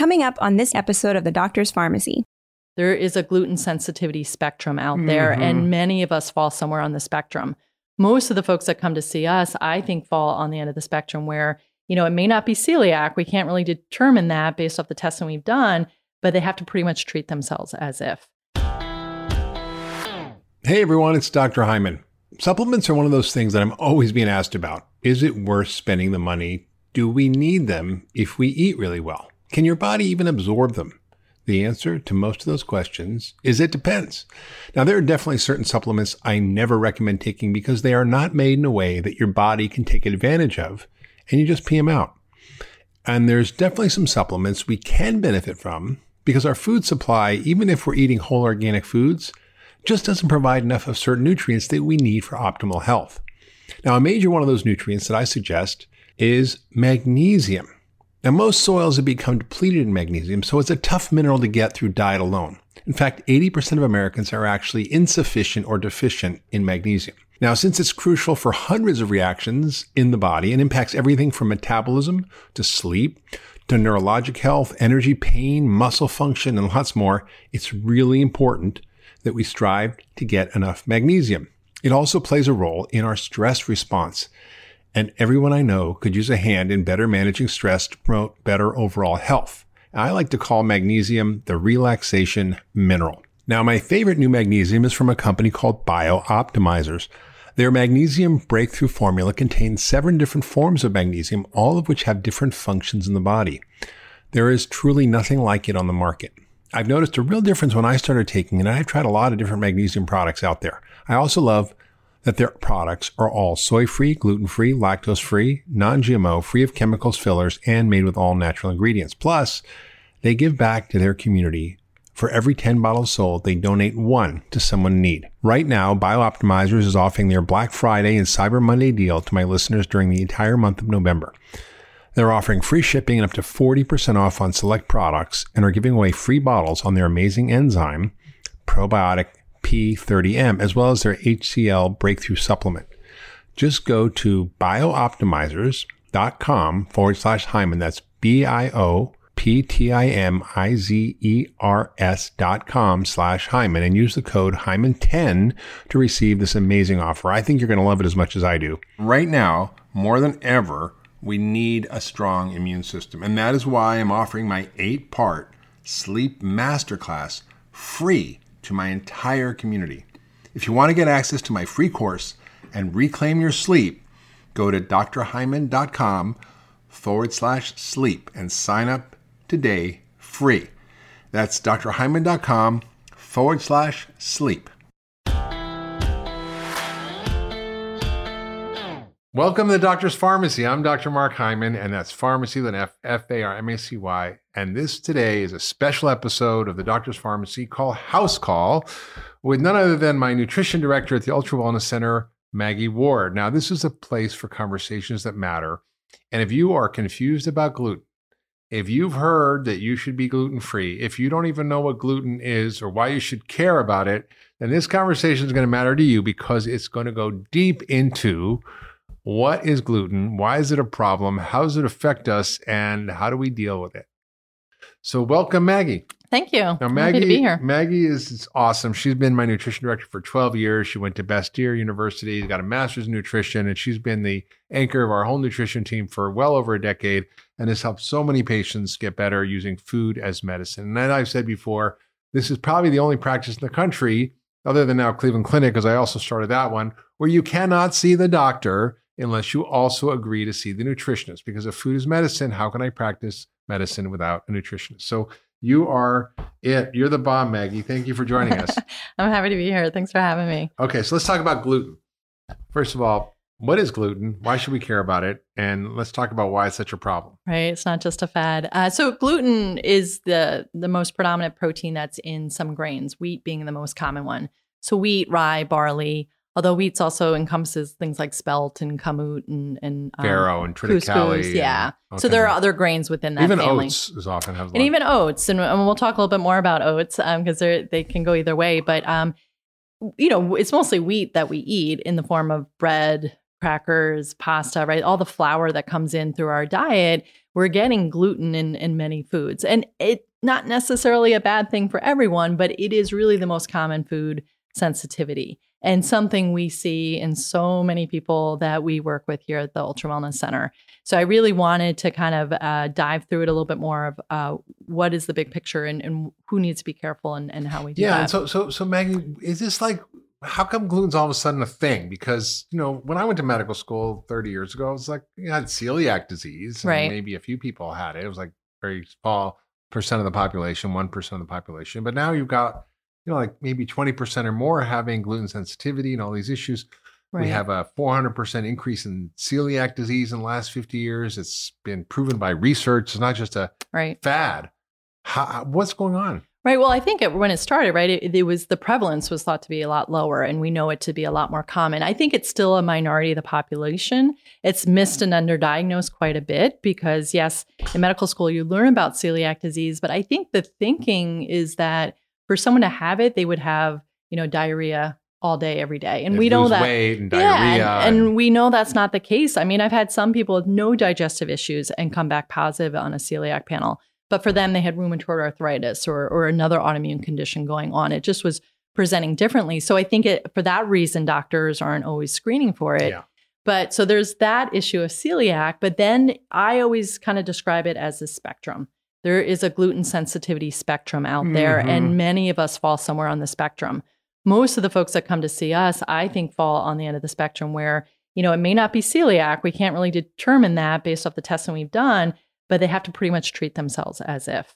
Coming up on this episode of The Doctor's Pharmacy. There is a gluten sensitivity spectrum out there, Mhm. and many of us fall somewhere on the spectrum. Most of the folks that come to see us, I think, fall on the end of the spectrum where, you know, it may not be celiac. We can't really determine that based off the testing we've done, but they have to pretty much treat themselves as if. Hey everyone, it's Dr. Hyman. Supplements are one of those things that I'm always being asked about. Is it worth spending the money? Do we need them if we eat really well? Can your body even absorb them? The answer to most of those questions is it depends. Now, there are definitely certain supplements I never recommend taking because they are not made in a way that your body can take advantage of, and you just pee them out. And there's definitely some supplements we can benefit from because our food supply, even if we're eating whole organic foods, just doesn't provide enough of certain nutrients that we need for optimal health. Now, a major one of those nutrients that I suggest is magnesium. Now, most soils have become depleted in magnesium, so it's a tough mineral to get through diet alone. In fact, 80% of Americans are actually insufficient or deficient in magnesium. Now, since it's crucial for hundreds of reactions in the body and impacts everything from metabolism to sleep to neurologic health, energy, pain, muscle function, and lots more, it's really important that we strive to get enough magnesium. It also plays a role in our stress response. And everyone I know could use a hand in better managing stress to promote better overall health. I like to call magnesium the relaxation mineral. Now, my favorite new magnesium is from a company called Bioptimizers. Their magnesium breakthrough formula contains seven different forms of magnesium, all of which have different functions in the body. There is truly nothing like it on the market. I've noticed a real difference when I started taking it, and I've tried a lot of different magnesium products out there. I also love that their products are all soy free, gluten free, lactose free, non GMO, free of chemicals, fillers, and made with all natural ingredients. Plus, they give back to their community. For every 10 bottles sold, they donate one to someone in need. Right now, Bioptimizers is offering their Black Friday and Cyber Monday deal to my listeners during the entire month of November. They're offering free shipping and up to 40% off on select products and are giving away free bottles on their amazing enzyme, probiotic P3-OM, as well as their HCl breakthrough supplement. Just go to bioptimizers.com forward slash Hyman. That's B I O P T I M I Z E R S dot com slash Hyman and use the code Hyman10 to receive this amazing offer. I think you're going to love it as much as I do. Right now, more than ever, we need a strong immune system. And that is why I'm offering my eight part sleep masterclass free to my entire community. If you want to get access to my free course and reclaim your sleep, go to drhyman.com forward slash sleep and sign up today free. That's drhyman.com forward slash sleep. Welcome to the Doctor's Pharmacy. I'm Dr. Mark Hyman, and that's Pharmacy with an F F A R M A C Y. And this today is a special episode of the Doctor's Pharmacy called House Call with none other than my nutrition director at the Ultra Wellness Center, Maggie Ward. Now, this is a place for conversations that matter. And if you are confused about gluten, if you've heard that you should be gluten free, if you don't even know what gluten is or why you should care about it, then this conversation is going to matter to you because it's going to go deep into what is gluten? Why is it a problem? How does it affect us? And how do we deal with it? So, welcome, Maggie. Thank you. Now, Maggie, Happy to be here. Maggie is, is awesome. She's been my nutrition director for 12 years. She went to Bastyr University, got a master's in nutrition, and she's been the anchor of our whole nutrition team for well over a decade and has helped so many patients get better using food as medicine. And as I've said before, this is probably the only practice in the country, other than now Cleveland Clinic, because I also started that one, where you cannot see the doctor unless you also agree to see the nutritionist. Because if food is medicine, how can I practice medicine without a nutritionist? So you are it. You're the bomb, Maggie. Thank you for joining us. I'm happy to be here. Thanks for having me. Okay, so let's talk about gluten. First of all, what is gluten? Why should we care about it? And let's talk about why it's such a problem. Right, it's not just a fad. Uh, so gluten is the the most predominant protein that's in some grains. Wheat being the most common one. So wheat, rye, barley. Although wheat also encompasses things like spelt and kamut and and um, Farro and triticale. Yeah. So there are other grains within that even family. oats is often has and even oats and, and we'll talk a little bit more about oats because they're they can go either way but um you know it's mostly wheat that we eat in the form of bread crackers, pasta, right? All the flour that comes in through our diet, we're getting gluten in, in many foods. And it not necessarily a bad thing for everyone, but it is really the most common food sensitivity and something we see in so many people that we work with here at the Ultra Wellness Center. So I really wanted to kind of uh, dive through it a little bit more of uh, what is the big picture and, and, who needs to be careful and, and how we do yeah, that. Yeah. So, so, so Maggie, is this like, how come gluten's all of a sudden a thing? Because, you know, when I went to medical school 30 years ago, it was like, you had celiac disease. right. Maybe a few people had it. It was like very small percent of the population, 1% of the population. But now you've got, you know, like maybe 20% or more having gluten sensitivity and all these issues. Right. We have a 400% increase in celiac disease in the last 50 years. It's been proven by research. It's not just a right. fad. How, what's going on? Right. Well, I think it, when it started, right, it, it, was the prevalence was thought to be a lot lower, and we know it to be a lot more common. I think it's still a minority of the population. It's missed and underdiagnosed quite a bit because, yes, in medical school you learn about celiac disease, but I think the thinking is that for someone to have it, they would have, you know, diarrhea all day, every day, and we know that. and Yeah, and, and we know that's not the case. I mean, I've had some people with no digestive issues and come back positive on a celiac panel. But for them, they had rheumatoid arthritis or, or another autoimmune condition going on. It just was presenting differently. So I think it, for that reason, doctors aren't always screening for it. Yeah. But so there's that issue of celiac. But then I always kind of describe it as a spectrum. There is a gluten sensitivity spectrum out there, Mhm. and many of us fall somewhere on the spectrum. Most of the folks that come to see us, I think, fall on the end of the spectrum where, you know, it may not be celiac. We can't really determine that based off the testing we've done, but they have to pretty much treat themselves as if.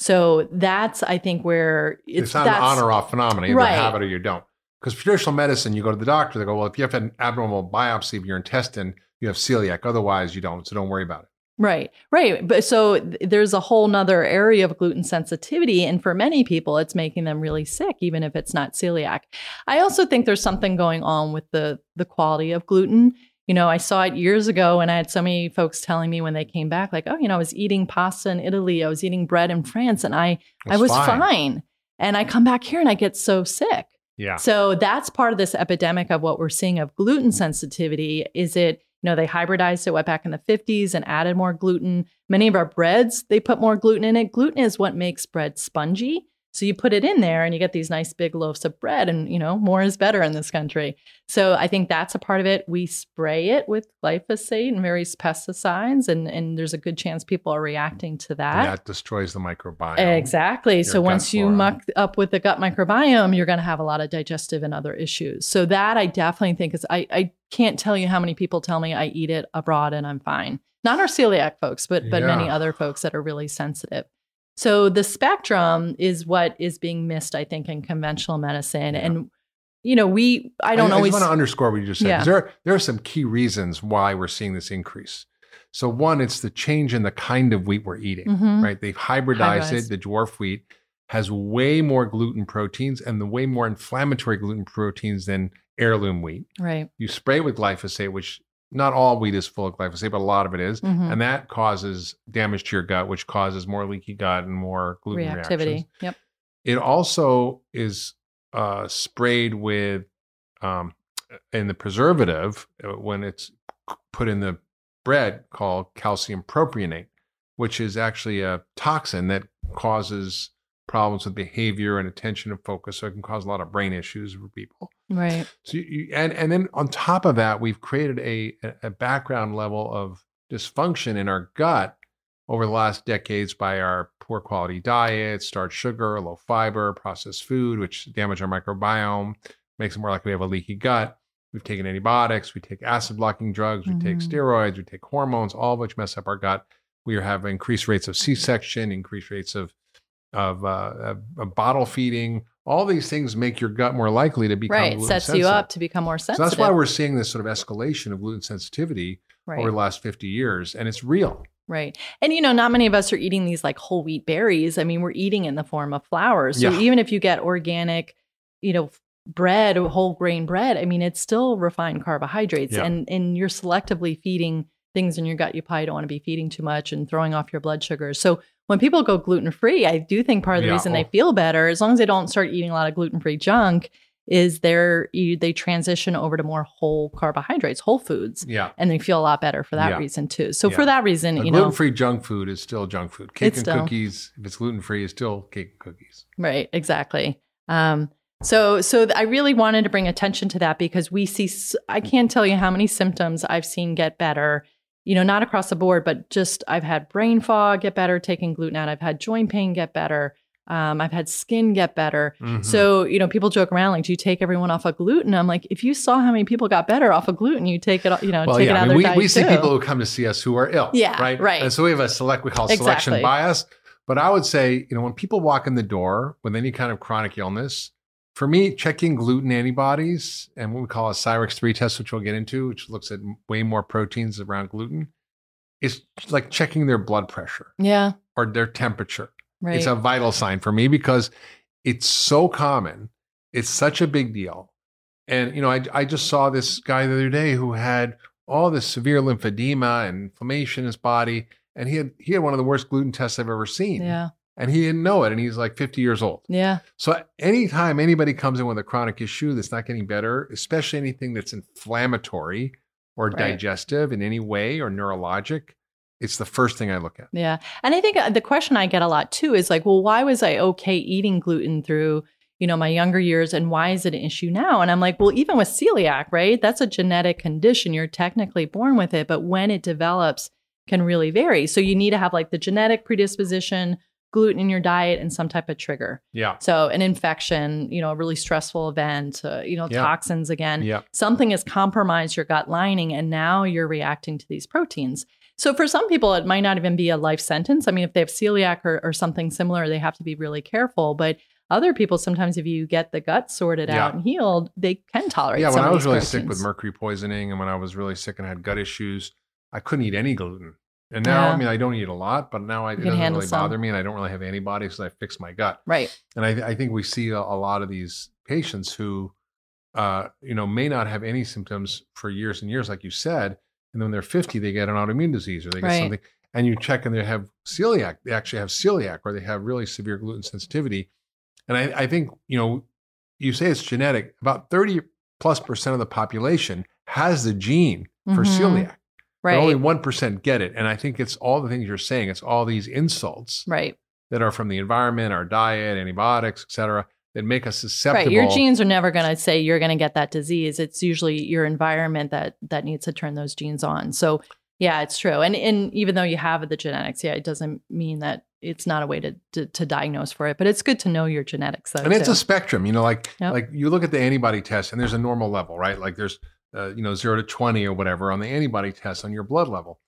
So that's, I think, where it's, It's, not an on or off phenomenon. You Right. either have it or you don't. Because traditional medicine, you go to the doctor, they go, well, if you have an abnormal biopsy of your intestine, you have celiac. Otherwise, you don't. So don't worry about it. Right, right. But so th- there's a whole nother area of gluten sensitivity. And for many people, it's making them really sick, even if it's not celiac. I also think there's something going on with the the quality of gluten. You know, I saw it years ago and I had so many folks telling me when they came back, like, oh, you know, I was eating pasta in Italy, I was eating bread in France, and I I was fine. fine. And I come back here and I get so sick. Yeah. So that's part of this epidemic of what we're seeing of gluten sensitivity. Is it, you know, they hybridized it went back in the 50s and added more gluten. Many of our breads, they put more gluten in it. Gluten is what makes bread spongy. So you put it in there and you get these nice big loaves of bread and you know, more is better in this country. So I think that's a part of it. We spray it with glyphosate and various pesticides and and there's a good chance people are reacting to And that. that destroys the microbiome. Exactly. So once you flora. muck up with the gut microbiome, you're going to have a lot of digestive and other issues. So that I definitely think is I I can't tell you how many people tell me I eat it abroad and I'm fine. Not our celiac folks, but but many other folks that are really sensitive. So the spectrum is what is being missed, I think, in conventional medicine. Yeah. And you know, we I don't I, always just want to underscore what you just said. Yeah. There, there are some key reasons why we're seeing this increase. So one, it's the change in the kind of wheat we're eating, Mhm. right? They've hybridized Hybridized. it. The dwarf wheat has way more gluten proteins and the way more inflammatory gluten proteins than heirloom wheat. right. You spray with glyphosate, which not all wheat is full of glyphosate, but a lot of it is. Mhm. And that causes damage to your gut, which causes more leaky gut and more gluten reactions. Reactivity. Yep. It also is uh, sprayed with um, in the preservative uh, when it's put in the bread called calcium propionate, which is actually a toxin that causes problems with behavior and attention and focus. So it can cause a lot of brain issues for people. Right. So you, and and then on top of that, we've created a a background level of dysfunction in our gut over the last decades by our poor quality diet, starch, sugar, low fiber, processed food, which damage our microbiome, makes it more likely we have a leaky gut. We've taken antibiotics, we take acid blocking drugs, we take Mhm. steroids, we take hormones, all of which mess up our gut. We have increased rates of C-section, increased rates of of, uh, of, bottle feeding. All these things make your gut more likely to become Right. Sets you up to become more So sensitive. that's why we're seeing this sort of escalation of gluten sensitivity right. over the last 50 years, and it's real. Right. And you know, not many of us are eating these like whole wheat berries. I mean, we're eating in the form of flour. So Yeah. even if you get organic, you know, bread or whole grain bread, I mean, it's still refined carbohydrates Yeah. and and you're selectively feeding things in your gut you probably don't want to be feeding too much and throwing off your blood sugars. So when people go gluten free, I do think part of the Yeah. reason they Oh. feel better, as long as they don't start eating a lot of gluten free junk, is they're you, they transition over to more whole carbohydrates, whole foods, Yeah. and they feel a lot better for that Yeah. reason too. So Yeah. for that reason, But you know, gluten-free junk food is still junk food. Cake and still- cookies, if it's gluten-free, is still cake and cookies. Right, exactly. Um, so, so I really wanted to bring attention to that because we see. s- I can't tell you how many symptoms I've seen get better. You know, not across the board, but just I've had brain fog get better taking gluten out. I've had joint pain get better. Um, I've had skin get better. Mhm. So, you know, people joke around like, "Do you take everyone off of gluten?" I'm like, if you saw how many people got better off of gluten, you take it. You know, well, take it yeah, out I of their we, we see too. people who come to see us who are ill. Yeah, right. right. And so we have a select we call Exactly. selection bias. But I would say, you know, when people walk in the door with any kind of chronic illness, for me, checking gluten antibodies and what we call a Cyrex 3 test, which we'll get into, which looks at way more proteins around gluten, is like checking their blood pressure Yeah, or their temperature. right. It's a vital sign for me because it's so common. It's such a big deal. And, you know, I, I just saw this guy the other day who had all this severe lymphedema and inflammation in his body. And he had he had one of the worst gluten tests I've ever seen. yeah, And he didn't know it. And he's like 50 years old. yeah, So anytime anybody comes in with a chronic issue that's not getting better, especially anything that's inflammatory or Right. digestive in any way or neurologic, it's the first thing I look at. Yeah. And I think uh, the question I get a lot too is like, well, why was I okay eating gluten through, you know, my younger years and why is it an issue now? And I'm like, well, even with celiac, right? That's a genetic condition. You're technically born with it, but when it develops can really vary. So you need to have like the genetic predisposition, gluten in your diet and some type of trigger. Yeah. So an infection, you know, a really stressful event, uh, you know, Yeah. toxins again Yeah. something has compromised your gut lining and now you're reacting to these proteins. So for some people, it might not even be a life sentence. I mean, if they have celiac or, or something similar, they have to be really careful. But other people, sometimes if you get the gut sorted Yeah. out and healed, they can tolerate. Yeah, when I was really sick with mercury poisoning and when I was really sick and had gut issues, I couldn't eat any gluten. And now, Yeah. I mean, I don't eat a lot, but now I, it doesn't really some. bother me and I don't really have antibodies because I fixed my gut. right? And I, I think we see a, a lot of these patients who, uh, you know, may not have any symptoms for years and years, like you said. And then when they're 50, they get an autoimmune disease or they get Right. something. And you check and they have celiac. They actually have celiac or they have really severe gluten sensitivity. And I, I think, you know, you say it's genetic. About 30 plus percent of the population has the gene for Mhm. celiac. Right. But only 1% get it. And I think it's all the things you're saying. It's all these insults right. that are from the environment, our diet, antibiotics, et cetera, that make us susceptible. Right. Your genes are never going to say you're going to get that disease. It's usually your environment that that needs to turn those genes on. So yeah, it's true. And and even though you have the genetics, yeah, it doesn't mean that it's not a way to to, to diagnose for it. But it's good to know your genetics though. and it's too. a spectrum, you know, like Yep. like you look at the antibody test and there's a normal level, right? Like there's uh, you know zero to twenty or whatever on the antibody test on your blood level.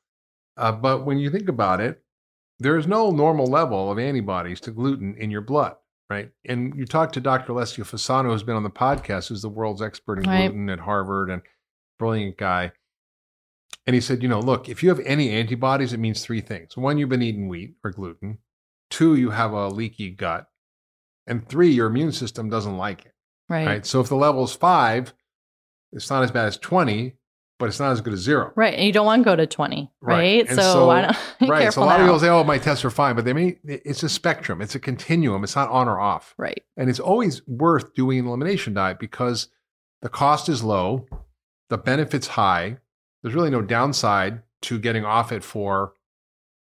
Uh, but when you think about it, there is no normal level of antibodies to gluten in your blood, right? And you talk to Dr. Alessio Fasano, who's been on the podcast, who's the world's expert in Right. gluten at Harvard and brilliant guy. And he said, you know, look, if you have any antibodies, it means three things. One, you've been eating wheat or gluten. Two, you have a leaky gut. And three, your immune system doesn't like it. right. Right. So if the level is five, it's not as bad as 20, but it's not as good as zero. Right. And you don't want to go to 20, Right. right? So, so- don't be right. So a lot of people say, oh, my tests are fine, but they may, it's a spectrum, it's a continuum, it's not on or off. right. And it's always worth doing an elimination diet because the cost is low, the benefit's high. There's really no downside to getting off it for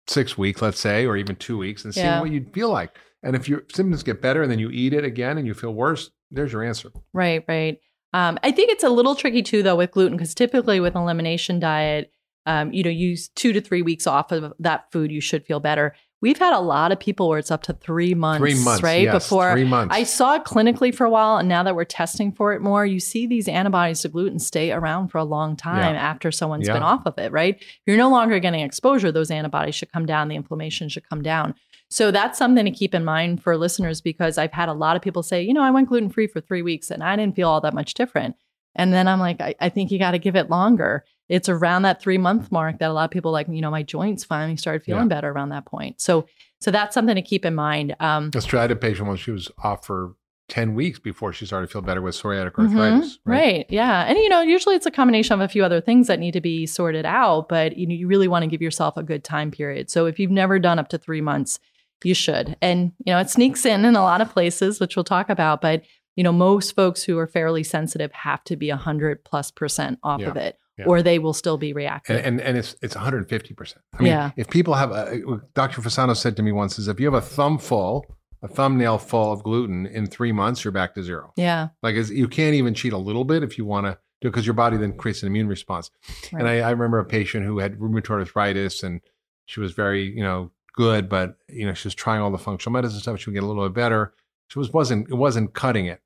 six weeks, let's say, or even two weeks and seeing Yeah. what you'd feel like. And if your symptoms get better and then you eat it again and you feel worse, there's your answer. Right, right. Um, I think it's a little tricky too, though, with gluten, because typically with an elimination diet, um, you know, use two to three weeks off of that food, you should feel better. We've had a lot of people where it's up to three months, Three months, right? yes, Before three months. I saw it clinically for a while, and now that we're testing for it more, you see these antibodies to gluten stay around for a long time Yeah. after someone's Yeah. been off of it, right? You're no longer getting exposure, those antibodies should come down, the inflammation should come down. So that's something to keep in mind for listeners because I've had a lot of people say, you know, I went gluten free for three weeks and I didn't feel all that much different. And then I'm like, I, I think you got to give it longer. It's around that three month mark that a lot of people like, you know, my joints finally started feeling Yeah. better around that point. So, so that's something to keep in mind. Um, true. I had a patient when she was off for 10 weeks before she started to feel better with psoriatic Mhm. arthritis. Right. Yeah. And you know, usually it's a combination of a few other things that need to be sorted out, but you know, you really want to give yourself a good time period. So if you've never done up to 3 months, you should. And you know, it sneaks in in a lot of places, which we'll talk about, but you know, most folks who are fairly sensitive have to be 100 plus percent off Yeah. of it, Yeah. or they will still be reactive. and, and and it's it's 150 percent. I mean, Yeah. if people have, a, Dr. Fasano said to me once, is if you have a thumb full, a thumbnail full of gluten in three months, you're back to zero. yeah. Like it's, you can't even cheat a little bit if you want to do it because your body then creates an immune response. And I, I remember a patient who had rheumatoid arthritis and she was very, you know, good, but you know, she was trying all the functional medicine stuff. She would get a little bit better. She was wasn't it wasn't cutting it.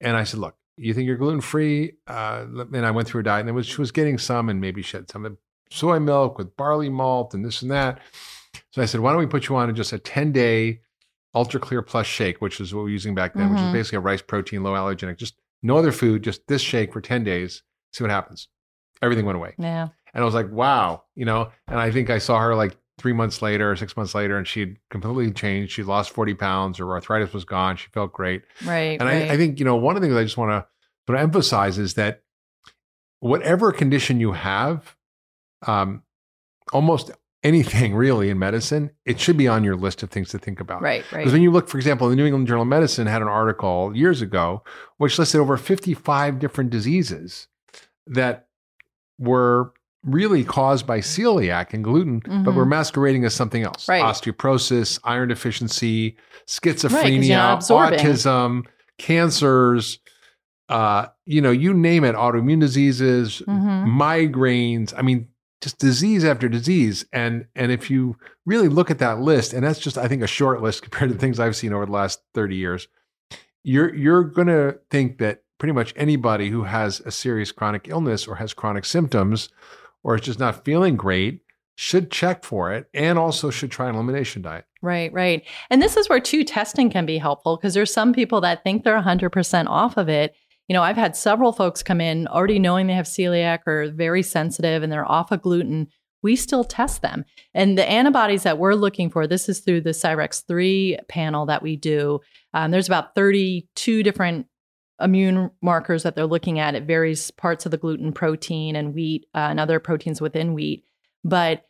And I said, look, you think you're gluten free? Uh, and I went through a diet, and it was she was getting some, and maybe she had some soy milk with barley malt and this and that. So I said, why don't we put you on just a 10 day UltraClear Plus shake, which is what we were using back then, which is Mhm. basically a rice protein, low allergenic, just no other food, just this shake for 10 days, see what happens. Everything went away. Yeah. And I was like, wow, you know, and I think I saw her like three months later or six months later, and she'd completely changed. She lost 40 pounds, her arthritis was gone. She felt great. Right. And right. I, I think, you know, one of the things I just want to sort of emphasize is that whatever condition you have, um, almost anything really in medicine, it should be on your list of things to think about. right. Right. Because when you look, for example, the New England Journal of Medicine had an article years ago which listed over 55 different diseases that were really caused by celiac and gluten, but we're masquerading as something else. Right. Osteoporosis, iron deficiency, schizophrenia, absorbing. autism, cancers, uh, you know, you name it, autoimmune diseases, Mhm. migraines. I mean, just disease after disease. And and if you really look at that list, and that's just I think a short list compared to things I've seen over the last 30 years, you're you're gonna think that pretty much anybody who has a serious chronic illness or has chronic symptoms or is just not feeling great should check for it and also should try an elimination diet. Right, right. And this is where too testing can be helpful because there's some people that think they're 100% off of it. You know, I've had several folks come in already knowing they have celiac or very sensitive and they're off of gluten. We still test them. And the antibodies that we're looking for, this is through the Cyrex 3 panel that we do. Um, there's about 32 different immune markers that they're looking at at various parts of the gluten protein and wheat uh, and other proteins within wheat. But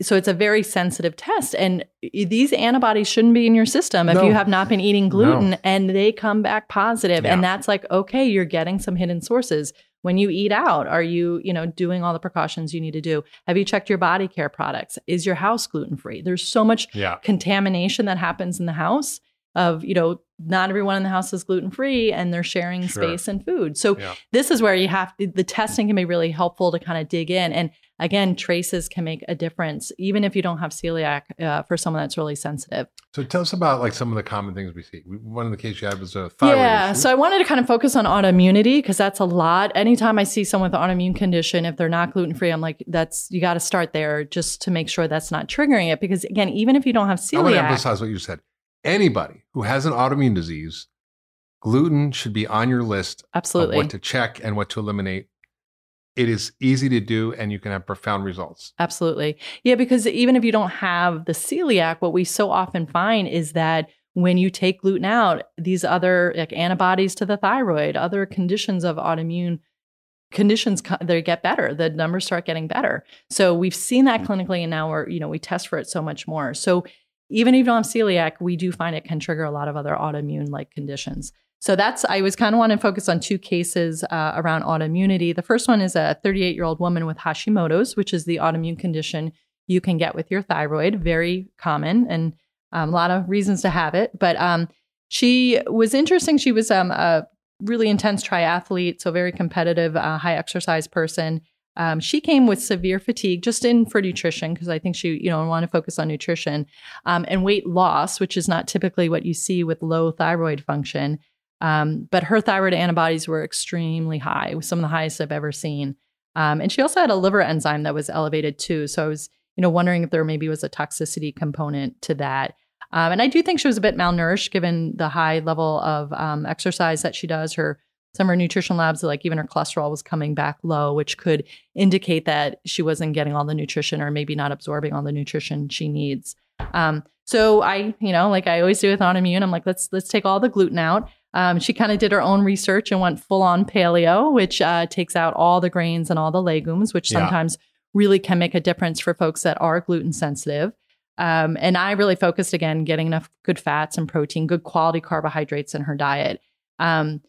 so it's a very sensitive test. And these antibodies shouldn't be in your system if No. you have not been eating gluten and they come back positive. Yeah. And that's like, okay, you're getting some hidden sources. When you eat out, are you, you know, doing all the precautions you need to do? Have you checked your body care products? Is your house gluten free? There's so much Yeah. contamination that happens in the house of, you know, not everyone in the house is gluten free and they're sharing Sure. space and food. So Yeah. this is where you have the testing can be really helpful to kind of dig in. And again, traces can make a difference, even if you don't have celiac uh, for someone that's really sensitive. So tell us about like some of the common things we see. One of the cases you had was a thyroid yeah. issue. So I wanted to kind of focus on autoimmunity because that's a lot. Anytime I see someone with an autoimmune condition, if they're not gluten free, I'm like, that's you got to start there just to make sure that's not triggering it. Because again, even if you don't have I want to celiac, emphasize what you said. Anybody who has an autoimmune disease, gluten should be on your list absolutely. of what to check and what to eliminate. It is easy to do, and you can have profound results. Absolutely. Yeah, because even if you don't have the celiac, what we so often find is that when you take gluten out, these other like antibodies to the thyroid, other conditions of autoimmune conditions they get better the numbers start getting better so we've seen that mm. clinically and now we're you know we test for it so much more so even if you don't have celiac we do find it can trigger a lot of other autoimmune like conditions. So that's i was kind of want to focus on two cases uh, around autoimmunity. The first one is a 38 year old woman with hashimoto's which is the autoimmune condition you can get with your thyroid very common and um, a lot of reasons to have it. But um, she was interesting. She was um, a really intense triathlete, so very competitive, uh, high exercise person. Um, she came with severe fatigue, just in for nutrition, because I think she, you know, want to focus on nutrition um, and weight loss, which is not typically what you see with low thyroid function. Um, but her thyroid antibodies were extremely high, some of the highest I've ever seen. Um, and she also had a liver enzyme that was elevated too. So I was, you know, wondering if there maybe was a toxicity component to that. Um, and I do think she was a bit malnourished given the high level of um, exercise that she does. Her some of her nutrition labs, like even her cholesterol was coming back low, which could indicate that she wasn't getting all the nutrition or maybe not absorbing all the nutrition she needs. Um, so I, you know, like I always do with autoimmune, I'm like, let's let's take all the gluten out. Um, she kind of did her own research and went full on paleo, which uh, takes out all the grains and all the legumes, which Yeah. sometimes really can make a difference for folks that are gluten sensitive. Um, and I really focused again getting enough good fats and protein, good quality carbohydrates in her diet. Um,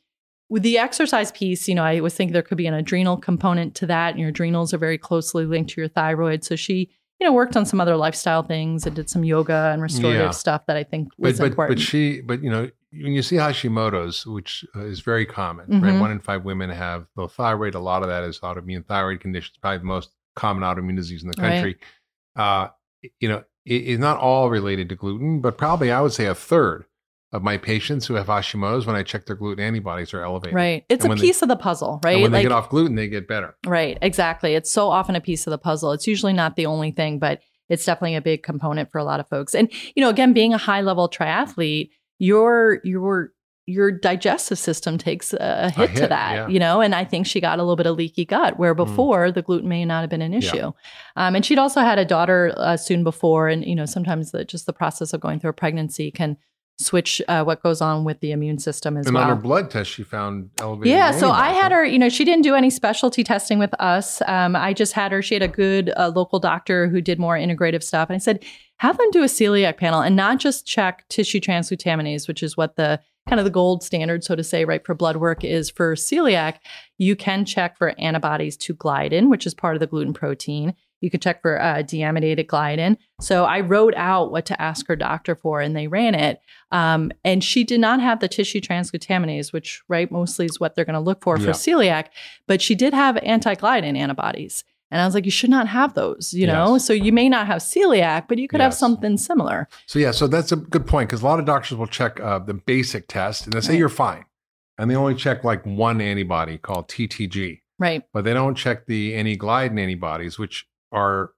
with the exercise piece, you know, I was thinking there could be an adrenal component to that, and your adrenals are very closely linked to your thyroid. So she, you know, worked on some other lifestyle things and did some yoga and restorative Yeah. stuff that I think But was but important. but she but you know when you see Hashimoto's, which uh, is very common, right? Mhm. One in five women have low thyroid. A lot of that is autoimmune thyroid conditions. Probably the most common autoimmune disease in the Right. country. Uh, you know, it is not all related to gluten, but probably I would say a third of my patients who have Hashimoto's, when I check their gluten antibodies, are elevated. right. It's And a when they- piece of the puzzle, right? When they get off gluten, they get better. Right, exactly. It's so often a piece of the puzzle. It's usually not the only thing, but it's definitely a big component for a lot of folks. And you know, again, being a high level triathlete, your your your digestive system takes a, a hit, to hit, that, yeah. you know. And I think she got a little bit of leaky gut where Mm. before the gluten may not have been an Yeah. issue. Um, and she'd also had a daughter uh, soon before, and you know, sometimes the, just the process of going through a pregnancy can switch uh, what goes on with the immune system as and well. on her blood test, she found elevated. Yeah, so I had her, you know, she didn't do any specialty testing with us. Um, I just had her, she had a good uh, local doctor who did more integrative stuff. And I said, have them do a celiac panel and not just check tissue transglutaminase, which is what the kind of the gold standard, so to say, right, for blood work is for celiac. You can check for antibodies to gliadin, which is part of the gluten protein. You can check for uh, deamidated gliadin. So I wrote out what to ask her doctor for, and they ran it. Um, and she did not have the tissue transglutaminase, which right mostly is what they're going to look for Yeah. for celiac, but she did have anti-gliadin antibodies. And I was like, you should not have those, you know. Yes. So you may not have celiac, but you could have something similar. So yeah, so that's a good point because a lot of doctors will check uh, the basic test and they say Right. you're fine, and they only check like one antibody called TTG, Right. but they don't check the anti-gliadin antibodies, which are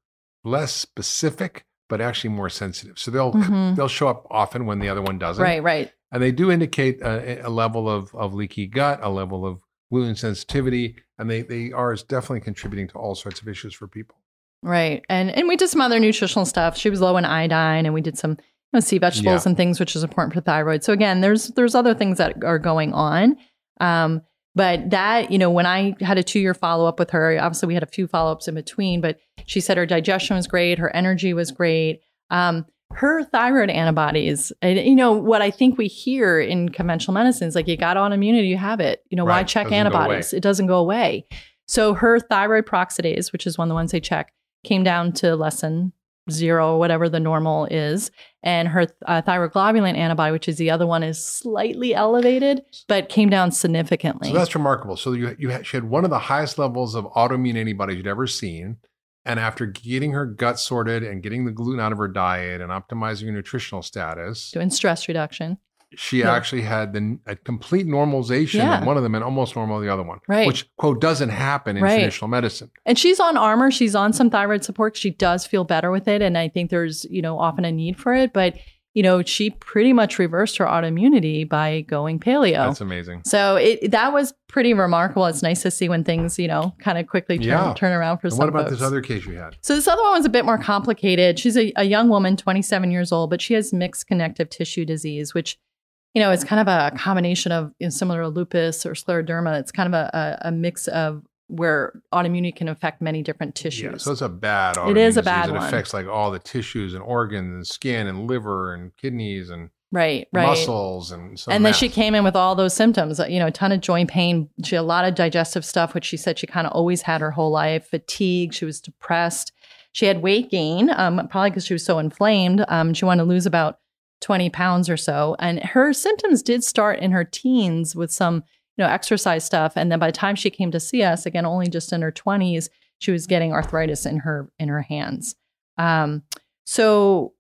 less specific but actually more sensitive. So they'll Mhm. they'll show up often when the other one doesn't, Right. Right. and they do indicate a, a level of of leaky gut, a level of gluten sensitivity, and they they are definitely contributing to all sorts of issues for people. Right. And and we did some other nutritional stuff. She was low in iodine and we did some you know, sea vegetables Yeah. and things which is important for thyroid. So again, there's there's other things that are going on. Um but that, you know, when I had a two year follow up with her, obviously we had a few follow ups in between, but she said her digestion was great, her energy was great. Um, her thyroid antibodies, and you know, what I think we hear in conventional medicine is like, you got autoimmunity, you have it. You know, why check Doesn't antibodies? It doesn't go away. So her thyroid peroxidase, which is one of the ones they check, came down to less than zero, whatever the normal is. And her uh, thyroglobulin antibody, which is the other one, is slightly elevated, but came down significantly. So that's remarkable. So you you had, she had one of the highest levels of autoimmune antibodies you'd ever seen, and after getting her gut sorted and getting the gluten out of her diet and optimizing her nutritional status, Doing stress reduction. She Yeah. actually had the a complete normalization Yeah. of one of them and almost normal the other one, Right. which quote doesn't happen in Right. traditional medicine. And she's on Armour. She's on some thyroid support. She does feel better with it. And I think there's, you know, often a need for it. But, you know, she pretty much reversed her autoimmunity by going paleo. That's amazing. so it that was pretty remarkable. It's nice to see when things, you know, kind of quickly turn, Yeah. turn around for And some what about folks. this other case you had? So this other one was a bit more complicated. She's a, a young woman, 27 years old, but she has mixed connective tissue disease, which, you know, it's kind of a combination of you know, similar to lupus or scleroderma. It's kind of a, a, a mix of where autoimmunity can affect many different tissues. Yeah, so it's a bad. It is a bad. It one. affects like all the tissues and organs and skin and liver and kidneys and right, right. muscles and so and then she came in with all those symptoms, you know, a ton of joint pain. She had a lot of digestive stuff, which she said she kind of always had her whole life. Fatigue. She was depressed. She had weight gain, um, probably because she was so inflamed. Um, she wanted to lose about 20 pounds or so. And her symptoms did start in her teens with some, you know, exercise stuff. And then by the time she came to see us, again, only just in her 20s, she was getting arthritis in her in her hands. Um, so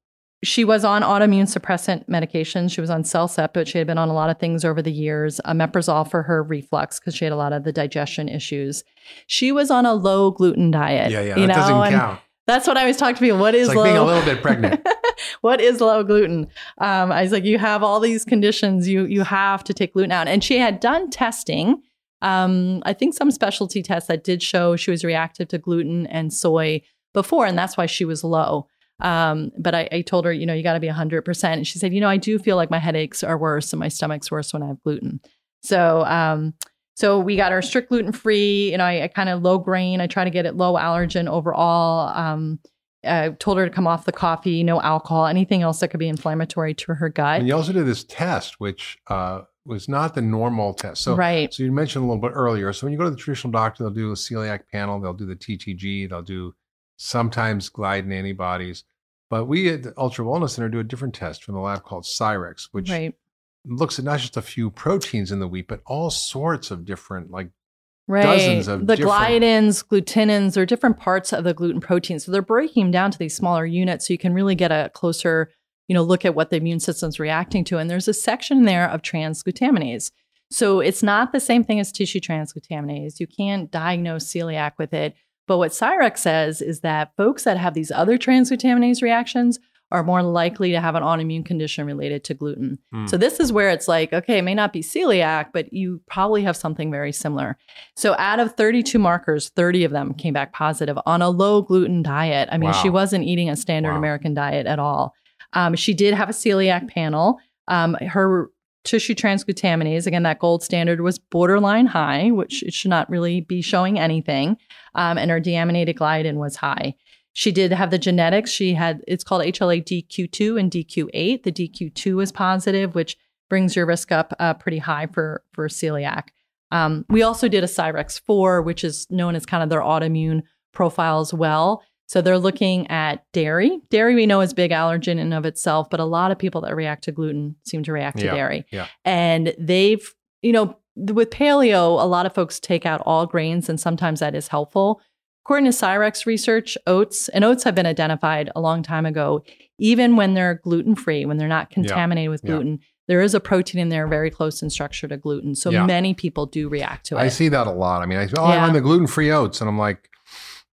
she was on autoimmune suppressant medications. She was on Cellcept, but she had been on a lot of things over the years. Omeprazole for her reflux because she had a lot of the digestion issues. She was on a low gluten diet. Yeah, yeah, you that know, doesn't and count. that's what I always talk to people. What is It's like low? being a little bit pregnant. what is low gluten? Um, I was like, you have all these conditions. You you have to take gluten out. And she had done testing. Um, I think some specialty tests that did show she was reactive to gluten and soy before, and that's why she was low. Um, but I, I told her, you know, you got to be 100%. And she said, you know, I do feel like my headaches are worse and my stomach's worse when I have gluten. So, um, so we got her strict gluten free. You know, I, I kind of low grain. I try to get it low allergen overall. Um, uh, told her to come off the coffee, no alcohol, anything else that could be inflammatory to her gut. And you also did this test, which uh, was not the normal test. So, right. so you mentioned a little bit earlier. So when you go to the traditional doctor, they'll do a celiac panel, they'll do the TTG, they'll do sometimes gliadin antibodies. But we at the Ultra Wellness Center do a different test from the lab called Cyrex, which right. looks at not just a few proteins in the wheat, but all sorts of different like Right. dozens of the different- gliadins, glutinins, or different parts of the gluten protein. So they're breaking them down to these smaller units so you can really get a closer, you know, look at what the immune system's reacting to. And there's a section there of transglutaminase. So it's not the same thing as tissue transglutaminase. You can't diagnose celiac with it. But what Cyrex says is that folks that have these other transglutaminase reactions are more likely to have an autoimmune condition related to gluten. Hmm. So this is where it's like, okay, it may not be celiac, but you probably have something very similar. So out of 32 markers, 30 of them came back positive on a low gluten diet. I mean, she wasn't eating a standard Wow. American diet at all. Um, she did have a celiac panel. Um, her tissue transglutaminase, again, that gold standard was borderline high, which it should not really be showing anything. Um, and her deaminated gliadin was high. She did have the genetics. She had, it's called HLA DQ2 and DQ8. The DQ2 is positive, which brings your risk up uh, pretty high for, for celiac. Um, we also did a Cyrex 4, which is known as kind of their autoimmune profile as well. So they're looking at dairy. Dairy we know is big allergen in and of itself, but a lot of people that react to gluten seem to react to Yeah, dairy. yeah. And they've, you know, with paleo, a lot of folks take out all grains, and sometimes that is helpful. According to Cyrex research, oats and oats have been identified a long time ago. Even when they're gluten free, when they're not contaminated with yeah. gluten, there is a protein in there very close in structure to gluten. So Yeah. many people do react to it. I see that a lot. I mean, I, oh, I Yeah. run the gluten free oats, and I'm like,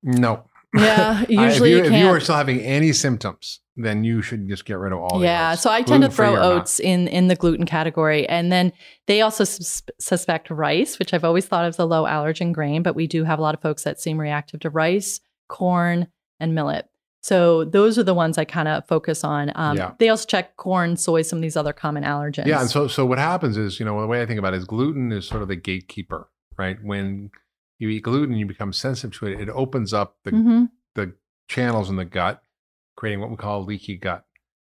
no. Yeah, usually if, you you, if you are still having any symptoms, then you should just get rid of all. the yeah, so I tend to throw oats in in the gluten category, and then they also sus- suspect rice, which I've always thought of as a low allergen grain, but we do have a lot of folks that seem reactive to rice, corn, and millet. So those are the ones I kind of focus on. Um, Yeah. They also check corn, soy, some of these other common allergens. Yeah, and so so what happens is, you know, the way I think about it is gluten is sort of the gatekeeper, right? When you eat gluten, you become sensitive to it. It opens up the Mhm. the channels in the gut, creating what we call leaky gut.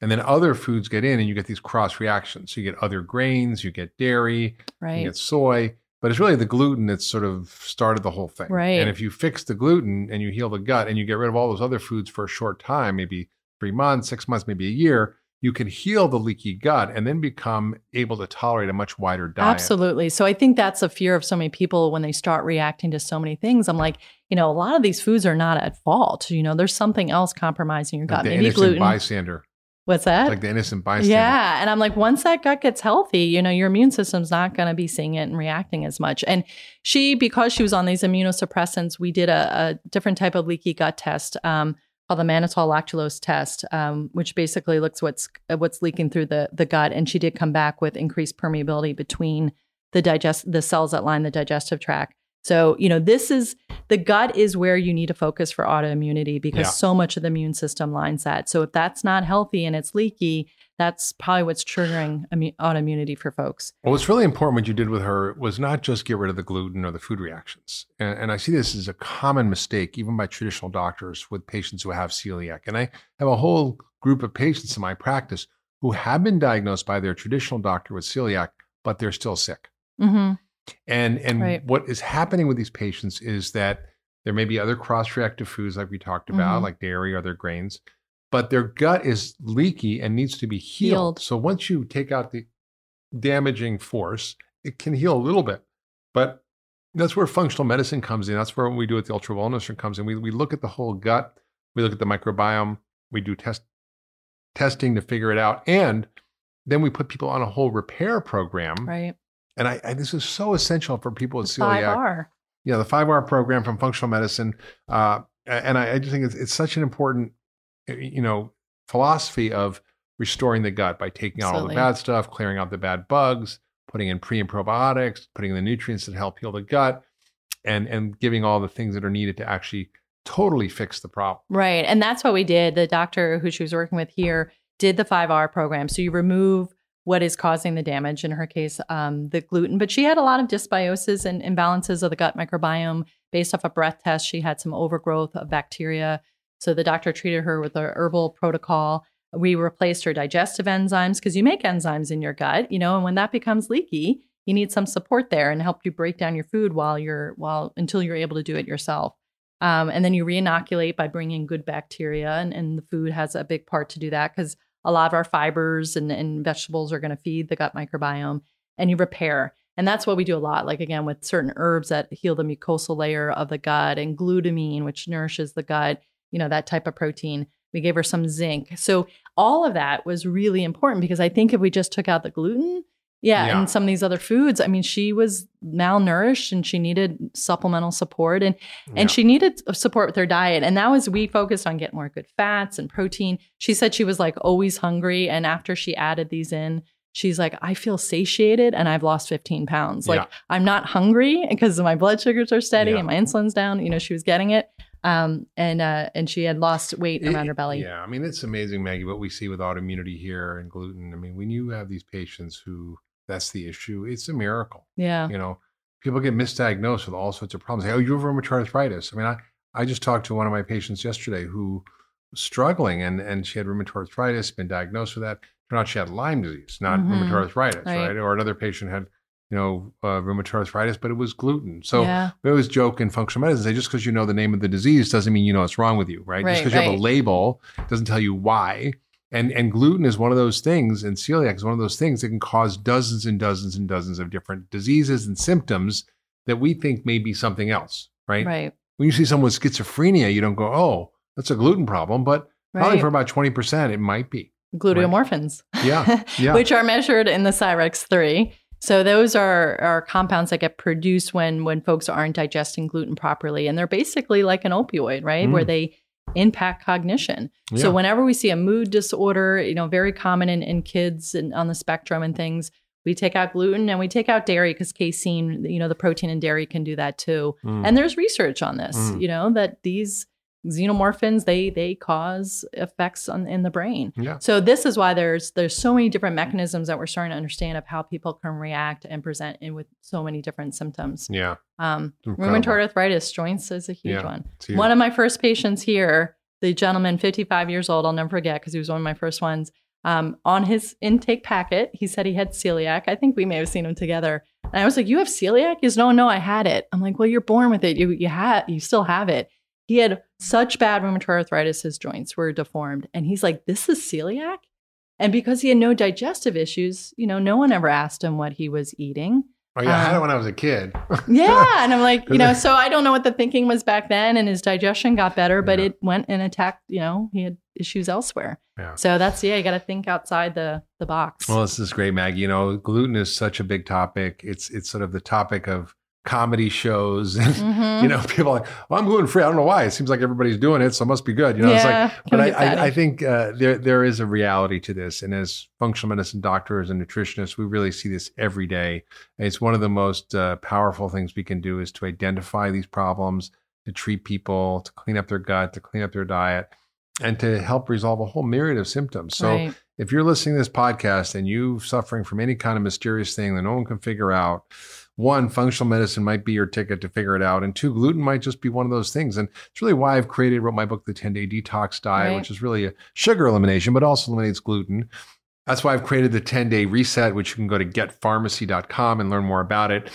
And then other foods get in, and you get these cross reactions. So you get other grains, you get dairy, right. you get soy, but it's really the gluten that's sort of started the whole thing. Right. And if you fix the gluten and you heal the gut and you get rid of all those other foods for a short time, maybe three months, six months, maybe a year, you can heal the leaky gut and then become able to tolerate a much wider diet. Absolutely. So I think that's a fear of so many people when they start reacting to so many things. I'm like, you know, a lot of these foods are not at fault. You know, there's something else compromising your Like gut. the Maybe innocent gluten. bystander. What's that? Like the innocent bystander. Yeah. And I'm like, once that gut gets healthy, you know, your immune system's not going to be seeing it and reacting as much. And she, because she was on these immunosuppressants, we did a, a different type of leaky gut test um, called the mannitol lactulose test, um, which basically looks what's what's leaking through the the gut. And she did come back with increased permeability between the digest the cells that line the digestive tract. So, you know, this is the gut is where you need to focus for autoimmunity because Yeah. so much of the immune system lines that. So, if that's not healthy and it's leaky, that's probably what's triggering autoimmunity for folks. Well, what's really important what you did with her was not just get rid of the gluten or the food reactions. And, and I see this as a common mistake, even by traditional doctors with patients who have celiac. And I have a whole group of patients in my practice who have been diagnosed by their traditional doctor with celiac, but they're still sick. hmm And and Right. what is happening with these patients is that there may be other cross-reactive foods like we talked about, Mhm. like dairy, or other grains, but their gut is leaky and needs to be healed. Healed. So once you take out the damaging force, it can heal a little bit. But that's where functional medicine comes in. That's where what we do at the Ultra Wellness Center comes in. We we look at the whole gut, we look at the microbiome, we do test testing to figure it out, and then we put people on a whole repair program Right. and I, I this is so essential for people with Five celiac. R. Yeah, the five R program from functional medicine, uh, and I, I just think it's, it's such an important, you know, philosophy of restoring the gut by taking out all the bad stuff, clearing out the bad bugs, putting in pre and probiotics, putting in the nutrients that help heal the gut, and and giving all the things that are needed to actually totally fix the problem. Right. And that's what we did. The doctor who she was working with here did the 5R program. So you remove what is causing the damage, in her case, um, the gluten. But she had a lot of dysbiosis and imbalances of the gut microbiome based off a breath test. She had some overgrowth of bacteria. So the doctor treated her with a herbal protocol. We replaced her digestive enzymes because you make enzymes in your gut, you know, and when that becomes leaky, you need some support there and help you break down your food while you're while until you're able to do it yourself. Um, and then you reinoculate by bringing good bacteria, and, and the food has a big part to do that because a lot of our fibers and, and vegetables are going to feed the gut microbiome. And you repair, and that's what we do a lot. Like again, with certain herbs that heal the mucosal layer of the gut, and glutamine, which nourishes the gut. You know that type of protein. We gave her some zinc. So all of that was really important because I think if we just took out the gluten, yeah, Yeah. and some of these other foods. I mean, she was malnourished and she needed supplemental support and Yeah. and she needed support with her diet. And that was we focused on getting more good fats and protein. She said she was like always hungry, and after she added these in, she's like, I feel satiated and I've lost 15 pounds. Like Yeah. I'm not hungry because my blood sugars are steady Yeah. and my insulin's down. You know, she was getting it. Um, and uh, and she had lost weight It- around her belly. Yeah, I mean it's amazing, Maggie, what we see with autoimmunity here and gluten. I mean, when you have these patients who that's the issue, it's a miracle. Yeah. You know, people get misdiagnosed with all sorts of problems. Hey, oh, you have rheumatoid arthritis. I mean, I, I just talked to one of my patients yesterday who was struggling and and she had rheumatoid arthritis, been diagnosed with that. Turned out she had Lyme disease, not Mhm. rheumatoid arthritis, Right. right. Or another patient had, you know, uh, rheumatoid arthritis, but it was gluten. So yeah. we always joke in functional medicine, say just because you know the name of the disease doesn't mean you know what's wrong with you, right? Right, just because you have a label doesn't tell you why. And and gluten is one of those things, and celiac is one of those things that can cause dozens and dozens and dozens of different diseases and symptoms that we think may be something else, right? Right. When you see someone with schizophrenia, you don't go, "Oh, that's a gluten problem," but probably for about twenty percent, it might be. Gluteomorphins. Yeah, yeah. which are measured in the Cyrex 3. So those are, are compounds that get produced when when folks aren't digesting gluten properly. And they're basically like an opioid, right? Mm. Where they impact cognition. So whenever we see a mood disorder, you know, very common in, in kids and on the spectrum and things, we take out gluten and we take out dairy because casein, you know, the protein in dairy can do that too. Mm. And there's research on this, Mm. you know, that these xenomorphins they they cause effects on in the brain. yeah, So this is why there's there's so many different mechanisms that we're starting to understand of how people can react and present in with so many different symptoms. yeah. Um, Incredible. rheumatoid arthritis, joints is a huge Yeah, one. Huge. One of my first patients here, the gentleman, 55 years old, I'll never forget because he was one of my first ones. Um, on his intake packet, he said he had celiac. I think we may have seen him together. And I was like, "You have celiac?" He's no, no, I had it. I'm like, "Well, you're born with it. You you had you still have it." He had such bad rheumatoid arthritis, his joints were deformed, and he's like, "This is celiac." And because he had no digestive issues, you know, no one ever asked him what he was eating. oh yeah, I had it um, when I was a kid. Yeah. And I'm like, you know, so I don't know what the thinking was back then. And his digestion got better, but Yeah. it went and attacked, you know, he had issues elsewhere. Yeah. So that's, yeah, you got to think outside the, the box. Well, this is great, Maggie. You know, gluten is such a big topic. It's it's sort of the topic of comedy shows. And, Mhm. you know, people like, well, I'm gluten free. I don't know why. It seems like everybody's doing it, so it must be good. You know, it's like, but I. I, I think uh, there there is a reality to this, and as functional medicine doctors and nutritionists, we really see this every day. And it's one of the most uh, powerful things we can do is to identify these problems, to treat people, to clean up their gut, to clean up their diet, and to help resolve a whole myriad of symptoms. So Right. if you're listening to this podcast and you're suffering from any kind of mysterious thing that no one can figure out, one, functional medicine might be your ticket to figure it out. And two, gluten might just be one of those things. And it's really why I've created, wrote my book, The 10 Day Detox Diet, Right. which is really a sugar elimination, but also eliminates gluten. That's why I've created the 10 day reset, which you can go to getfarmacy.com and learn more about it,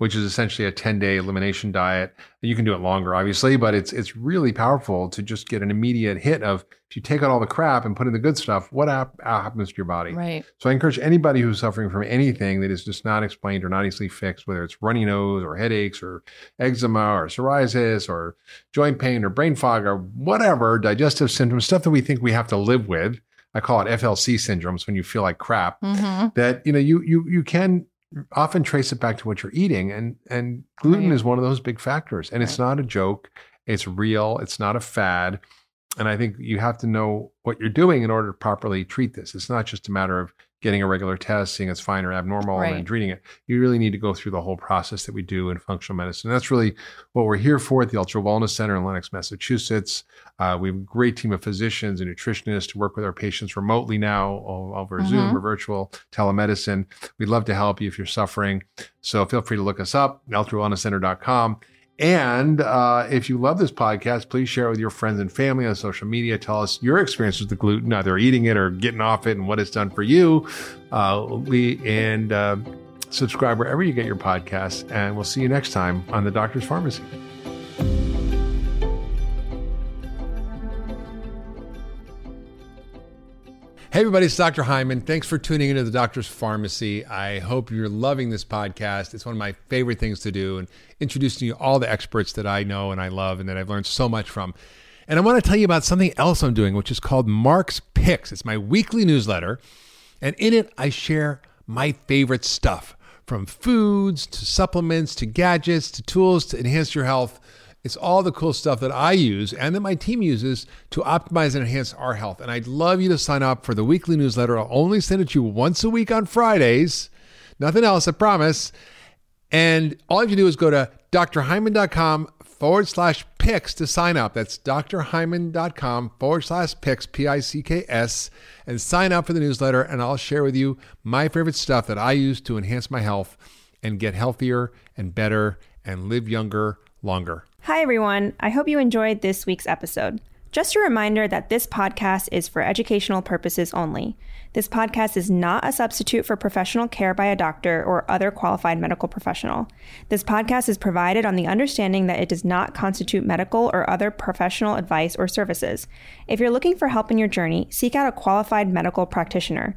which is essentially a 10 day elimination diet. You can do it longer, obviously, but it's it's really powerful to just get an immediate hit of if you take out all the crap and put in the good stuff, what hap- happens to your body? Right. So I encourage anybody who's suffering from anything that is just not explained or not easily fixed, whether it's runny nose or headaches or eczema or psoriasis or joint pain or brain fog or whatever, digestive symptoms, stuff that we think we have to live with. I call it FLC syndromes when you feel like crap. hmm That you know you you you can often trace it back to what you're eating, and and gluten Right. is one of those big factors. And it's not a joke. It's real. It's not a fad. And I think you have to know what you're doing in order to properly treat this. It's not just a matter of getting a regular test, seeing it's fine or abnormal, and then treating it. You really need to go through the whole process that we do in functional medicine. And that's really what we're here for at the UltraWellness Center in Lenox, Massachusetts. Uh, we have a great team of physicians and nutritionists to work with our patients remotely now over Zoom Mhm. or virtual telemedicine. We'd love to help you if you're suffering. So feel free to look us up, ultrawellnesscenter.com. And uh, if you love this podcast, please share it with your friends and family on social media. Tell us your experience with the gluten, either eating it or getting off it, and what it's done for you. Uh, and uh, subscribe wherever you get your podcasts. And we'll see you next time on the Doctor's Farmacy. Hey, everybody, it's Dr. Hyman. Thanks for tuning into the Doctor's Farmacy. I hope you're loving this podcast. It's one of my favorite things to do and introducing you all the experts that I know and I love and that I've learned so much from. And I want to tell you about something else I'm doing, which is called Mark's Picks. It's my weekly newsletter. And in it, I share my favorite stuff from foods to supplements to gadgets to tools to enhance your health it's all the cool stuff that I use and that my team uses to optimize and enhance our health. And I'd love you to sign up for the weekly newsletter. I'll only send it to you once a week on Fridays. Nothing else, I promise. And all you have to do is go to drhyman.com forward slash picks to sign up. That's drhyman.com forward slash picks, P I C K S, and sign up for the newsletter. And I'll share with you my favorite stuff that I use to enhance my health and get healthier and better and live younger longer. Hi, everyone. I hope you enjoyed this week's episode. Just a reminder that this podcast is for educational purposes only. This podcast is not a substitute for professional care by a doctor or other qualified medical professional. This podcast is provided on the understanding that it does not constitute medical or other professional advice or services. If you're looking for help in your journey, seek out a qualified medical practitioner.